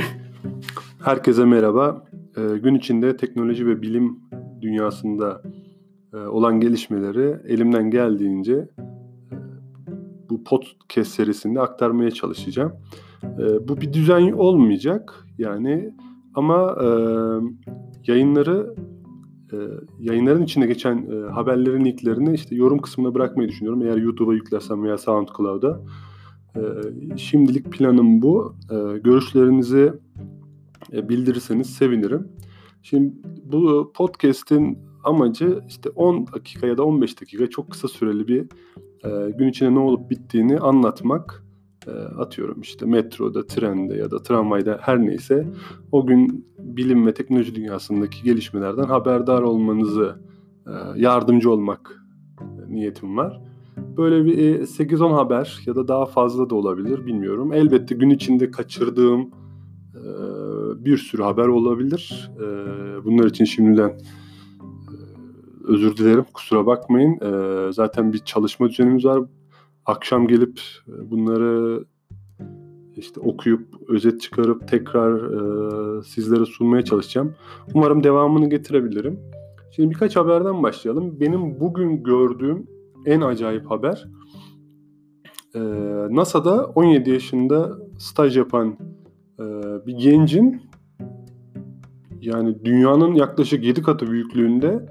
Herkese merhaba. Ee, gün içinde teknoloji ve bilim dünyasında e, olan gelişmeleri elimden geldiğince e, bu podcast serisinde aktarmaya çalışacağım. E, bu bir düzen olmayacak yani ama e, yayınları yayınların içinde geçen haberlerin linklerini işte yorum kısmına bırakmayı düşünüyorum. Eğer YouTube'a yüklersem veya SoundCloud'a. E, şimdilik planım bu. E, görüşlerinizi e, bildirirseniz sevinirim. Şimdi bu podcast'in amacı işte 10 dakika ya da 15 dakika çok kısa süreli bir e, gün içinde ne olup bittiğini anlatmak. E, atıyorum işte metroda, trende ya da tramvayda her neyse o gün bilim ve teknoloji dünyasındaki gelişmelerden haberdar olmanızı yardımcı olmak niyetim var. Böyle bir 8-10 e, haber ya da daha fazla da olabilir bilmiyorum. Elbette gün içinde kaçırdığım e, bir sürü haber olabilir. E, bunlar için şimdiden özür dilerim kusura bakmayın. Zaten bir çalışma düzenimiz var. Akşam gelip bunları işte okuyup özet çıkarıp tekrar sizlere sunmaya çalışacağım. Umarım devamını getirebilirim. Şimdi birkaç haberden başlayalım. Benim bugün gördüğüm en acayip haber e, NASA'da 17 yaşında staj yapan e, bir gencin yani dünyanın yaklaşık 7 katı büyüklüğünde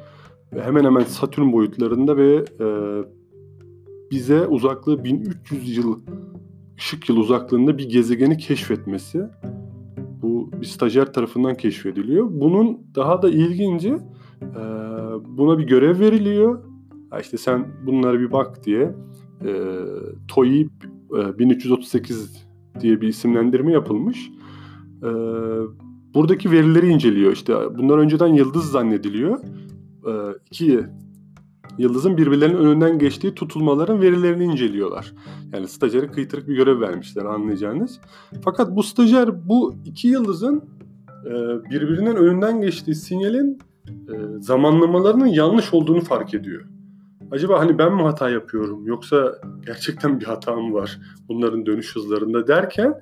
hemen hemen Satürn boyutlarında ve e, bize uzaklığı 1300 yıl ışık yıl uzaklığında bir gezegeni keşfetmesi. Bu bir stajyer tarafından keşfediliyor. Bunun daha da ilginci e, buna bir görev veriliyor işte sen bunlara bir bak diye e, TOEI e, 1338 diye bir isimlendirme yapılmış. E, buradaki verileri inceliyor. İşte bunlar önceden yıldız zannediliyor. E, iki yıldızın birbirlerinin önünden geçtiği tutulmaların verilerini inceliyorlar. Yani stajyere kıytırık bir görev vermişler anlayacağınız. Fakat bu stajyer bu iki yıldızın e, birbirinden önünden geçtiği sinyalin e, zamanlamalarının yanlış olduğunu fark ediyor acaba hani ben mi hata yapıyorum yoksa gerçekten bir hata mı var bunların dönüş hızlarında derken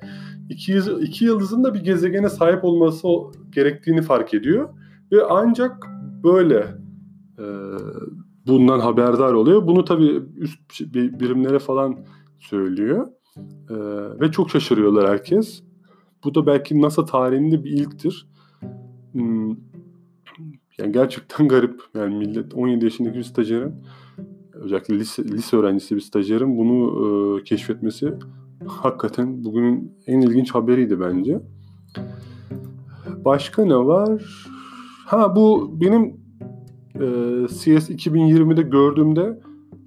iki, iki yıldızın da bir gezegene sahip olması gerektiğini fark ediyor ve ancak böyle e, bundan haberdar oluyor. Bunu tabii üst birimlere falan söylüyor e, ve çok şaşırıyorlar herkes. Bu da belki NASA tarihinde bir ilktir. Hmm, yani gerçekten garip. Yani millet 17 yaşındaki bir stajyerin özellikle lise, lise öğrencisi bir stajyerin bunu e, keşfetmesi hakikaten bugünün en ilginç haberiydi bence. Başka ne var? Ha bu benim e, CS 2020'de gördüğümde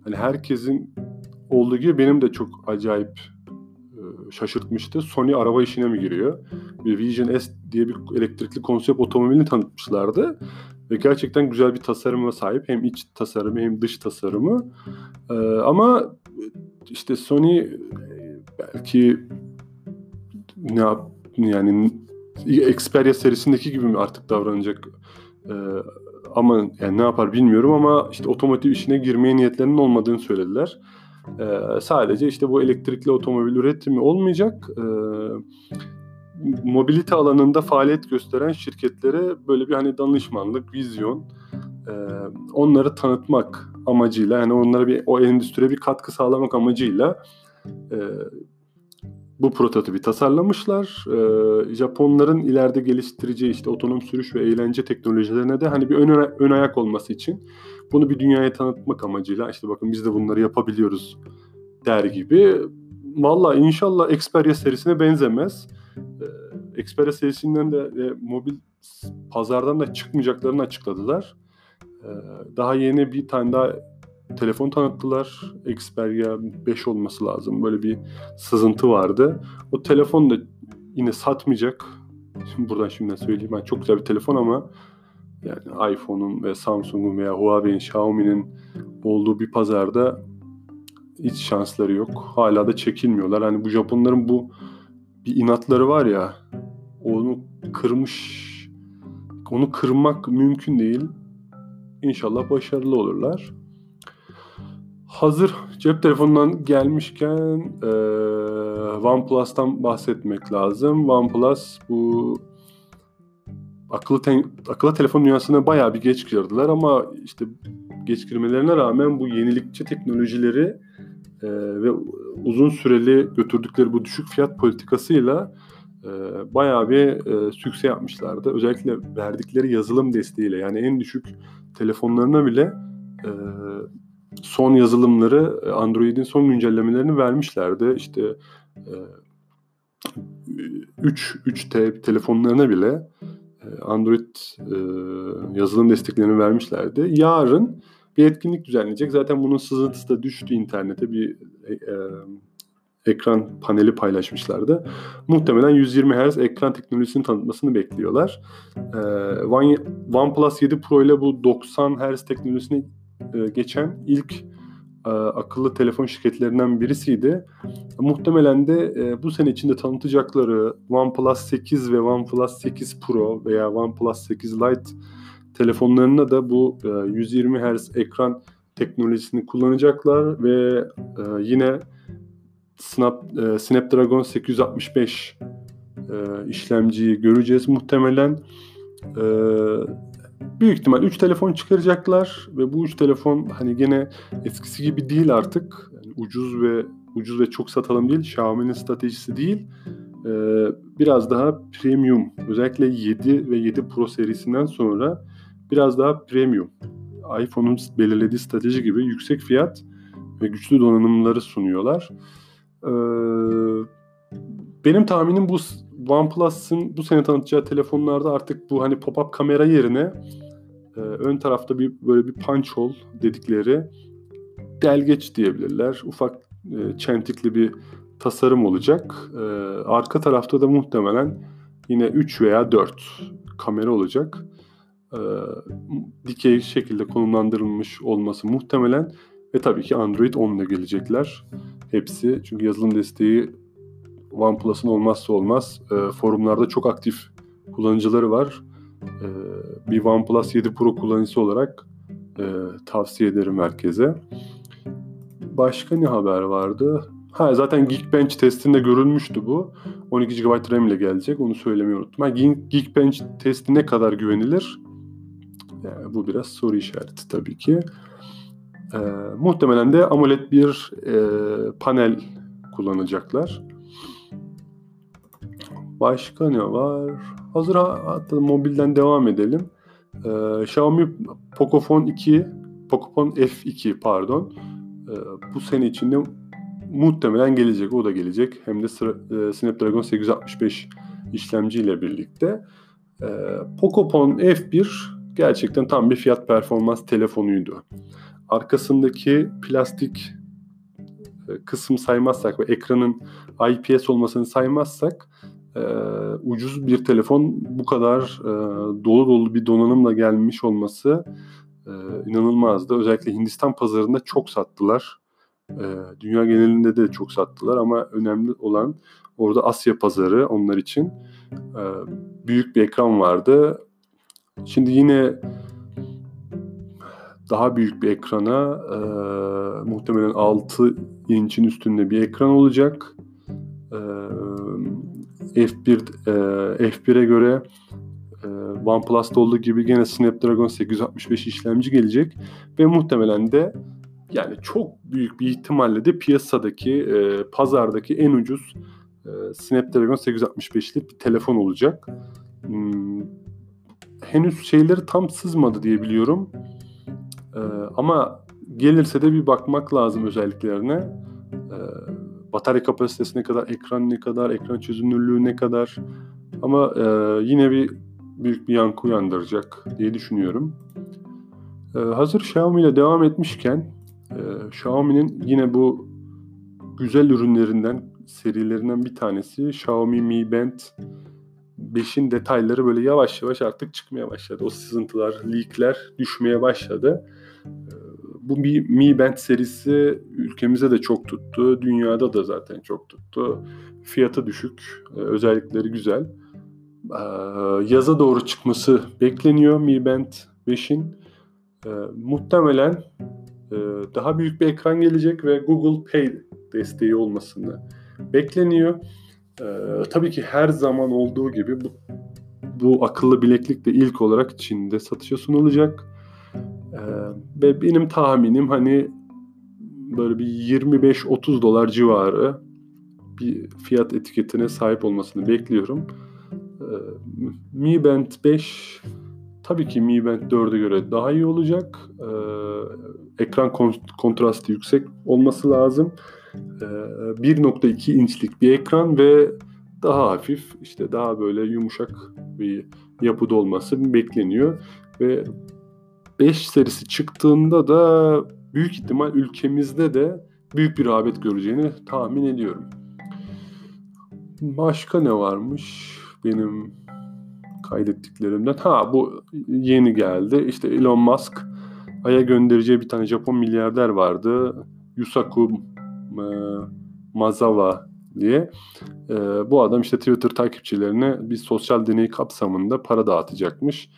hani herkesin olduğu gibi benim de çok acayip e, şaşırtmıştı. Sony araba işine mi giriyor? Bir Vision S diye bir elektrikli konsept otomobilini tanıtmışlardı. Ve gerçekten güzel bir tasarıma sahip. Hem iç tasarımı hem dış tasarımı. Ee, ama işte Sony belki ne yap yani Xperia serisindeki gibi mi artık davranacak? Ee, ama yani ne yapar bilmiyorum ama işte otomotiv işine girmeye niyetlerinin olmadığını söylediler. Ee, sadece işte bu elektrikli otomobil üretimi olmayacak. Ee, mobilite alanında faaliyet gösteren şirketlere böyle bir hani danışmanlık, vizyon, e, onları tanıtmak amacıyla yani onlara bir o endüstriye bir katkı sağlamak amacıyla e, bu prototipi tasarlamışlar. E, Japonların ileride geliştireceği işte otonom sürüş ve eğlence teknolojilerine de hani bir ön, ön ayak olması için bunu bir dünyaya tanıtmak amacıyla işte bakın biz de bunları yapabiliyoruz der gibi. Valla inşallah Xperia serisine benzemez. E, Xperia serisinden de e, mobil pazardan da çıkmayacaklarını açıkladılar. E, daha yeni bir tane daha telefon tanıttılar. Xperia 5 olması lazım. Böyle bir sızıntı vardı. O telefon da yine satmayacak. Şimdi buradan şimdiden söyleyeyim. Yani çok güzel bir telefon ama yani iPhone'un ve Samsung'un veya Huawei'nin, Xiaomi'nin olduğu bir pazarda hiç şansları yok. Hala da çekilmiyorlar. Hani bu Japonların bu bir inatları var ya onu kırmış onu kırmak mümkün değil. İnşallah başarılı olurlar. hazır cep telefonundan gelmişken e, OnePlus'tan bahsetmek lazım. OnePlus bu akıllı, te- akıllı telefon dünyasına bayağı bir geç girdiler ama işte geç girmelerine rağmen bu yenilikçi teknolojileri e, ve uzun süreli götürdükleri bu düşük fiyat politikasıyla e, bayağı bir e, sükse yapmışlardı. Özellikle verdikleri yazılım desteğiyle yani en düşük telefonlarına bile e, son yazılımları e, Android'in son güncellemelerini vermişlerdi. İşte e, 3 3T telefonlarına bile e, Android e, yazılım desteklerini vermişlerdi. Yarın bir etkinlik düzenleyecek. Zaten bunun sızıntısı da düştü internete. Bir e, e, ekran paneli paylaşmışlardı. Muhtemelen 120 Hz ekran teknolojisini tanıtmasını bekliyorlar. E, One, OnePlus 7 Pro ile bu 90 Hz teknolojisini e, geçen ilk e, akıllı telefon şirketlerinden birisiydi. Muhtemelen de e, bu sene içinde tanıtacakları OnePlus 8 ve OnePlus 8 Pro veya OnePlus 8 Lite telefonlarında da bu 120 Hz ekran teknolojisini kullanacaklar ve yine Snap, Snapdragon 865 işlemciyi göreceğiz muhtemelen. Büyük ihtimal 3 telefon çıkaracaklar ve bu 3 telefon hani gene eskisi gibi değil artık. Yani ucuz ve ucuz ve çok satalım değil. Xiaomi'nin stratejisi değil. Ee, biraz daha premium. Özellikle 7 ve 7 Pro serisinden sonra biraz daha premium. iPhone'un belirlediği strateji gibi yüksek fiyat ve güçlü donanımları sunuyorlar. Ee, benim tahminim bu OnePlus'ın bu sene tanıtacağı telefonlarda artık bu hani pop-up kamera yerine e, ön tarafta bir böyle bir punch hole dedikleri delgeç diyebilirler. Ufak e, çentikli bir tasarım olacak. E, arka tarafta da muhtemelen yine 3 veya 4 kamera olacak. E, dikey şekilde konumlandırılmış olması muhtemelen ve tabii ki Android 10 ile gelecekler. Hepsi çünkü yazılım desteği OnePlus'ın olmazsa olmaz. E, forumlarda çok aktif kullanıcıları var. E, bir OnePlus 7 Pro kullanıcısı olarak e, tavsiye ederim herkese. Başka ne haber vardı? Ha zaten Geekbench testinde görülmüştü bu. 12 GB RAM ile gelecek. Onu söylemeyi unuttum. Ha, Geekbench testi ne kadar güvenilir? Yani bu biraz soru işareti tabii ki. Ee, muhtemelen de AMOLED bir e, panel kullanacaklar. Başka ne var? Hazır hatta mobilden devam edelim. Ee, Xiaomi Pocophone 2, Pocophone F2 pardon. Ee, bu sene içinde muhtemelen gelecek. O da gelecek. Hem de e, Snapdragon 865 işlemciyle birlikte. Pocophone F1 gerçekten tam bir fiyat performans telefonuydu. Arkasındaki plastik e, kısım saymazsak ve ekranın IPS olmasını saymazsak e, ucuz bir telefon bu kadar e, dolu dolu bir donanımla gelmiş olması e, inanılmazdı. Özellikle Hindistan pazarında çok sattılar. E, dünya genelinde de çok sattılar ama önemli olan orada Asya pazarı onlar için e, büyük bir ekran vardı. Şimdi yine daha büyük bir ekrana e, muhtemelen 6 inçin üstünde bir ekran olacak. E, F1 e, F1'e göre e, OnePlus'ta olduğu gibi gene Snapdragon 865 işlemci gelecek ve muhtemelen de yani çok büyük bir ihtimalle de piyasadaki e, pazardaki en ucuz e, Snapdragon 865'li bir telefon olacak. Hmm, henüz şeyleri tam sızmadı diye biliyorum. E, ama gelirse de bir bakmak lazım özelliklerine. E, batarya kapasitesi ne kadar, ekran ne kadar, ekran çözünürlüğü ne kadar. Ama e, yine bir büyük bir yankı uyandıracak diye düşünüyorum. E, hazır Xiaomi ile devam etmişken e, Xiaomi'nin yine bu güzel ürünlerinden, serilerinden bir tanesi Xiaomi Mi Band 5'in detayları böyle yavaş yavaş artık çıkmaya başladı. O sızıntılar, leakler düşmeye başladı. E, bu Mi, Mi Band serisi ülkemize de çok tuttu. Dünyada da zaten çok tuttu. Fiyatı düşük, e, özellikleri güzel. E, yaza doğru çıkması bekleniyor Mi Band 5'in. E, muhtemelen daha büyük bir ekran gelecek ve Google Pay desteği olmasını bekleniyor. E, tabii ki her zaman olduğu gibi bu, bu akıllı bileklik de ilk olarak Çin'de satışa sunulacak. E, ve benim tahminim hani böyle bir 25-30 dolar civarı bir fiyat etiketine sahip olmasını bekliyorum. Mi Band 5 tabii ki Mi Band 4'e göre daha iyi olacak. E, ekran kontrastı yüksek olması lazım. E, 1.2 inçlik bir ekran ve daha hafif işte daha böyle yumuşak bir yapıda olması bekleniyor ve 5 serisi çıktığında da büyük ihtimal ülkemizde de büyük bir rağbet göreceğini tahmin ediyorum. Başka ne varmış benim kaydettiklerimden? Ha bu yeni geldi. İşte Elon Musk Ay'a göndereceği bir tane Japon milyarder vardı. Yusaku e, Mazawa diye. E, bu adam işte Twitter takipçilerine bir sosyal deney kapsamında para dağıtacakmış.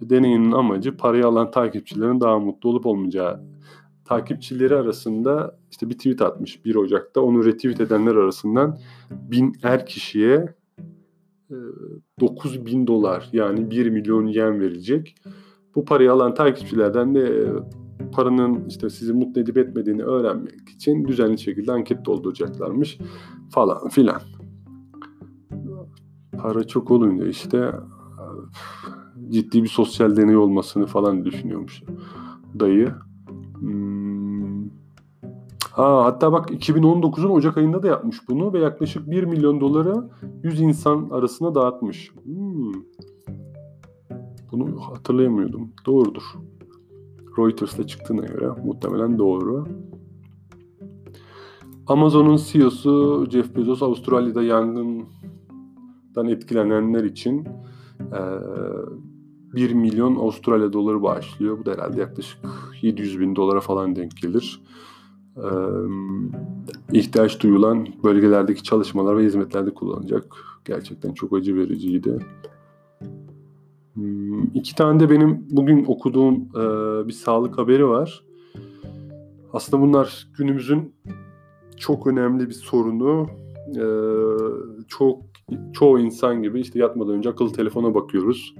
Deneyin amacı parayı alan takipçilerin daha mutlu olup olmayacağı. Takipçileri arasında işte bir tweet atmış 1 Ocak'ta. Onu retweet edenler arasından bin er kişiye 9 e, bin dolar yani 1 milyon yen verilecek. Bu parayı alan takipçilerden de e, paranın işte sizi mutlu edip etmediğini öğrenmek için düzenli şekilde anket dolduracaklarmış falan filan. Para çok olunca işte ciddi bir sosyal deney olmasını falan düşünüyormuş dayı. Ha, hatta bak 2019'un Ocak ayında da yapmış bunu ve yaklaşık 1 milyon dolara 100 insan arasına dağıtmış. Hmm. Bunu hatırlayamıyordum. Doğrudur. Reuters'ta çıktığına göre muhtemelen doğru. Amazon'un CEO'su Jeff Bezos Avustralya'da yangından etkilenenler için 1 milyon Avustralya doları bağışlıyor. Bu da herhalde yaklaşık 700 bin dolara falan denk gelir. İhtiyaç duyulan bölgelerdeki çalışmalar ve hizmetlerde kullanacak. Gerçekten çok acı vericiydi. Hmm, iki tane de benim bugün okuduğum bir sağlık haberi var. Aslında bunlar günümüzün çok önemli bir sorunu. Çok çoğu insan gibi işte yatmadan önce akıllı telefona bakıyoruz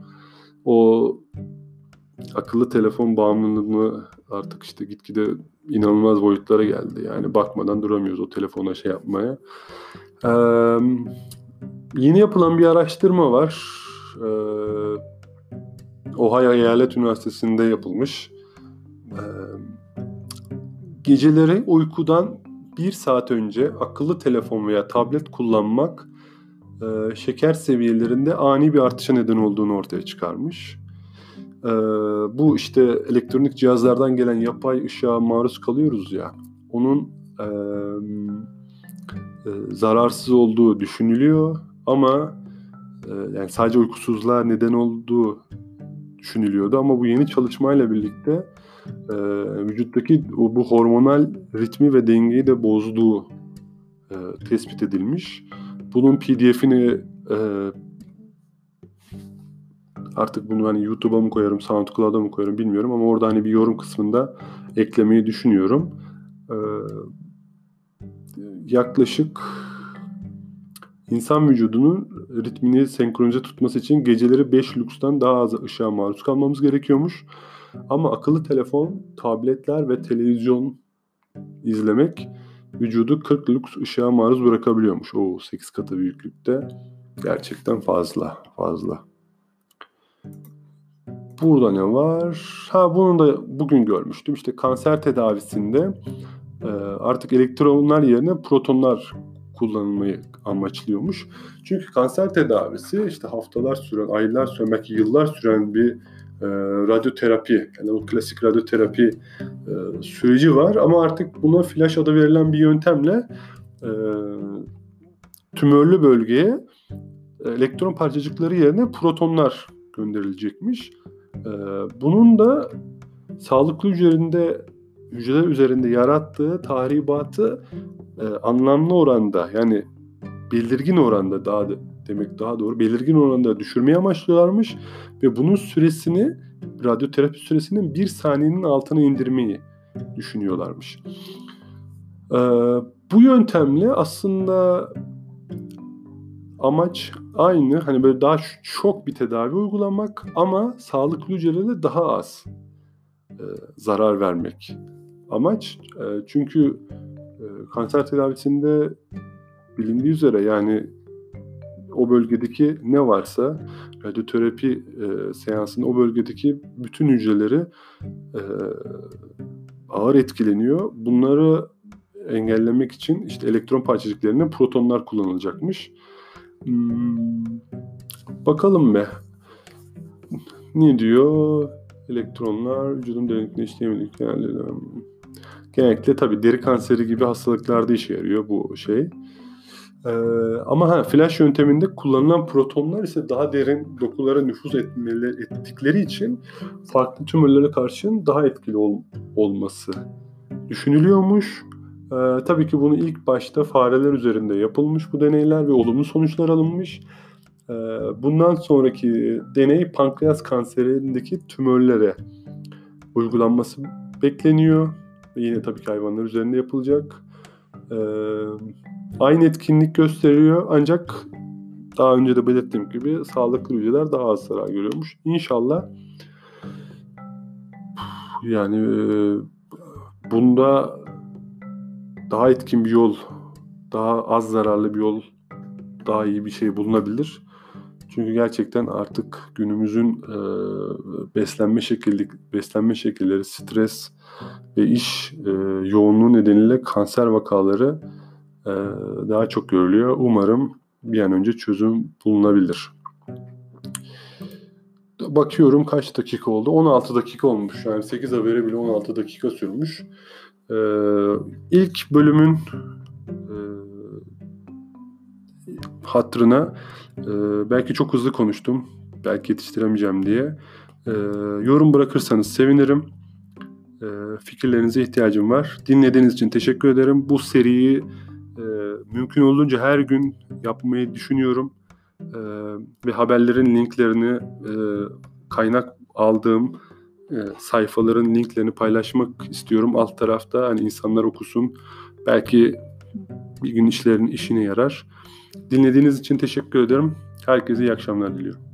o akıllı telefon bağımlılığı artık işte gitgide inanılmaz boyutlara geldi. Yani bakmadan duramıyoruz o telefona şey yapmaya. Ee, yeni yapılan bir araştırma var. Ee, Ohio Eyalet Üniversitesi'nde yapılmış. Ee, geceleri uykudan bir saat önce akıllı telefon veya tablet kullanmak e, şeker seviyelerinde ani bir artışa neden olduğunu ortaya çıkarmış. E, bu işte elektronik cihazlardan gelen yapay ışığa maruz kalıyoruz ya, onun e, e, zararsız olduğu düşünülüyor ama e, yani sadece uykusuzluğa neden olduğu düşünülüyordu ama bu yeni çalışmayla birlikte e, vücuttaki o, bu hormonal ritmi ve dengeyi de bozduğu e, tespit edilmiş. Bunun PDF'ini e, artık bunu hani YouTube'a mı koyarım, SoundCloud'a mı koyarım bilmiyorum ama orada hani bir yorum kısmında eklemeyi düşünüyorum. E, yaklaşık insan vücudunun ritmini senkronize tutması için geceleri 5 lükstan daha az ışığa maruz kalmamız gerekiyormuş. Ama akıllı telefon, tabletler ve televizyon izlemek vücudu 40 lux ışığa maruz bırakabiliyormuş. O 8 katı büyüklükte. Gerçekten fazla, fazla. Burada ne var? Ha bunu da bugün görmüştüm. İşte kanser tedavisinde e, artık elektronlar yerine protonlar kullanılmayı amaçlıyormuş. Çünkü kanser tedavisi işte haftalar süren, aylar süren, belki yıllar süren bir e, radyoterapi yani o klasik radyoterapi e, süreci var ama artık buna flash adı verilen bir yöntemle e, tümörlü bölgeye elektron parçacıkları yerine protonlar gönderilecekmiş. E, bunun da sağlıklı üzerinde hücreler üzerinde yarattığı tahribatı e, anlamlı oranda yani belirgin oranda daha da, demek daha doğru belirgin oranda düşürmeye amaçlıyorlarmış ve bunun süresini radyoterapi süresinin bir saniyenin altına indirmeyi düşünüyorlarmış. Ee, bu yöntemle aslında amaç aynı. Hani böyle daha çok bir tedavi uygulamak ama sağlıklı hücrelere daha az e, zarar vermek. Amaç e, çünkü e, kanser tedavisinde bilindiği üzere yani o bölgedeki ne varsa radyoterapi e, seansında o bölgedeki bütün hücreleri e, ağır etkileniyor. Bunları engellemek için işte elektron parçacıklarına protonlar kullanılacakmış. Hmm, bakalım be. Ne diyor? Elektronlar vücudun derinlikle işleyemediği Genellikle tabii deri kanseri gibi hastalıklarda işe yarıyor bu şey. Ee, ama ha, flash yönteminde kullanılan protonlar ise daha derin dokulara nüfuz etmeleri, ettikleri için farklı tümörlere karşı daha etkili ol, olması düşünülüyormuş. Ee, tabii ki bunu ilk başta fareler üzerinde yapılmış bu deneyler ve olumlu sonuçlar alınmış. Ee, bundan sonraki deney pankreas kanserindeki tümörlere uygulanması bekleniyor. Ve yine tabii ki hayvanlar üzerinde yapılacak. Ee, aynı etkinlik gösteriyor ancak daha önce de belirttiğim gibi sağlıklı hücreler daha az zarar görüyormuş. İnşallah yani e, bunda daha etkin bir yol, daha az zararlı bir yol, daha iyi bir şey bulunabilir. Çünkü gerçekten artık günümüzün e, beslenme şekilli beslenme şekilleri, stres ve iş e, yoğunluğu nedeniyle kanser vakaları e, daha çok görülüyor. Umarım bir an önce çözüm bulunabilir. Bakıyorum kaç dakika oldu? 16 dakika olmuş. Yani 8 haberi bile 16 dakika sürmüş. Ee, ilk bölümün e, hatırına e, belki çok hızlı konuştum. Belki yetiştiremeyeceğim diye. E, yorum bırakırsanız sevinirim. E, fikirlerinize ihtiyacım var. Dinlediğiniz için teşekkür ederim. Bu seriyi e, mümkün olduğunca her gün yapmayı düşünüyorum. E, ve haberlerin linklerini e, kaynak aldığım e, sayfaların linklerini paylaşmak istiyorum alt tarafta. Hani insanlar okusun. Belki bir gün işlerin işine yarar. Dinlediğiniz için teşekkür ederim. Herkese iyi akşamlar diliyorum.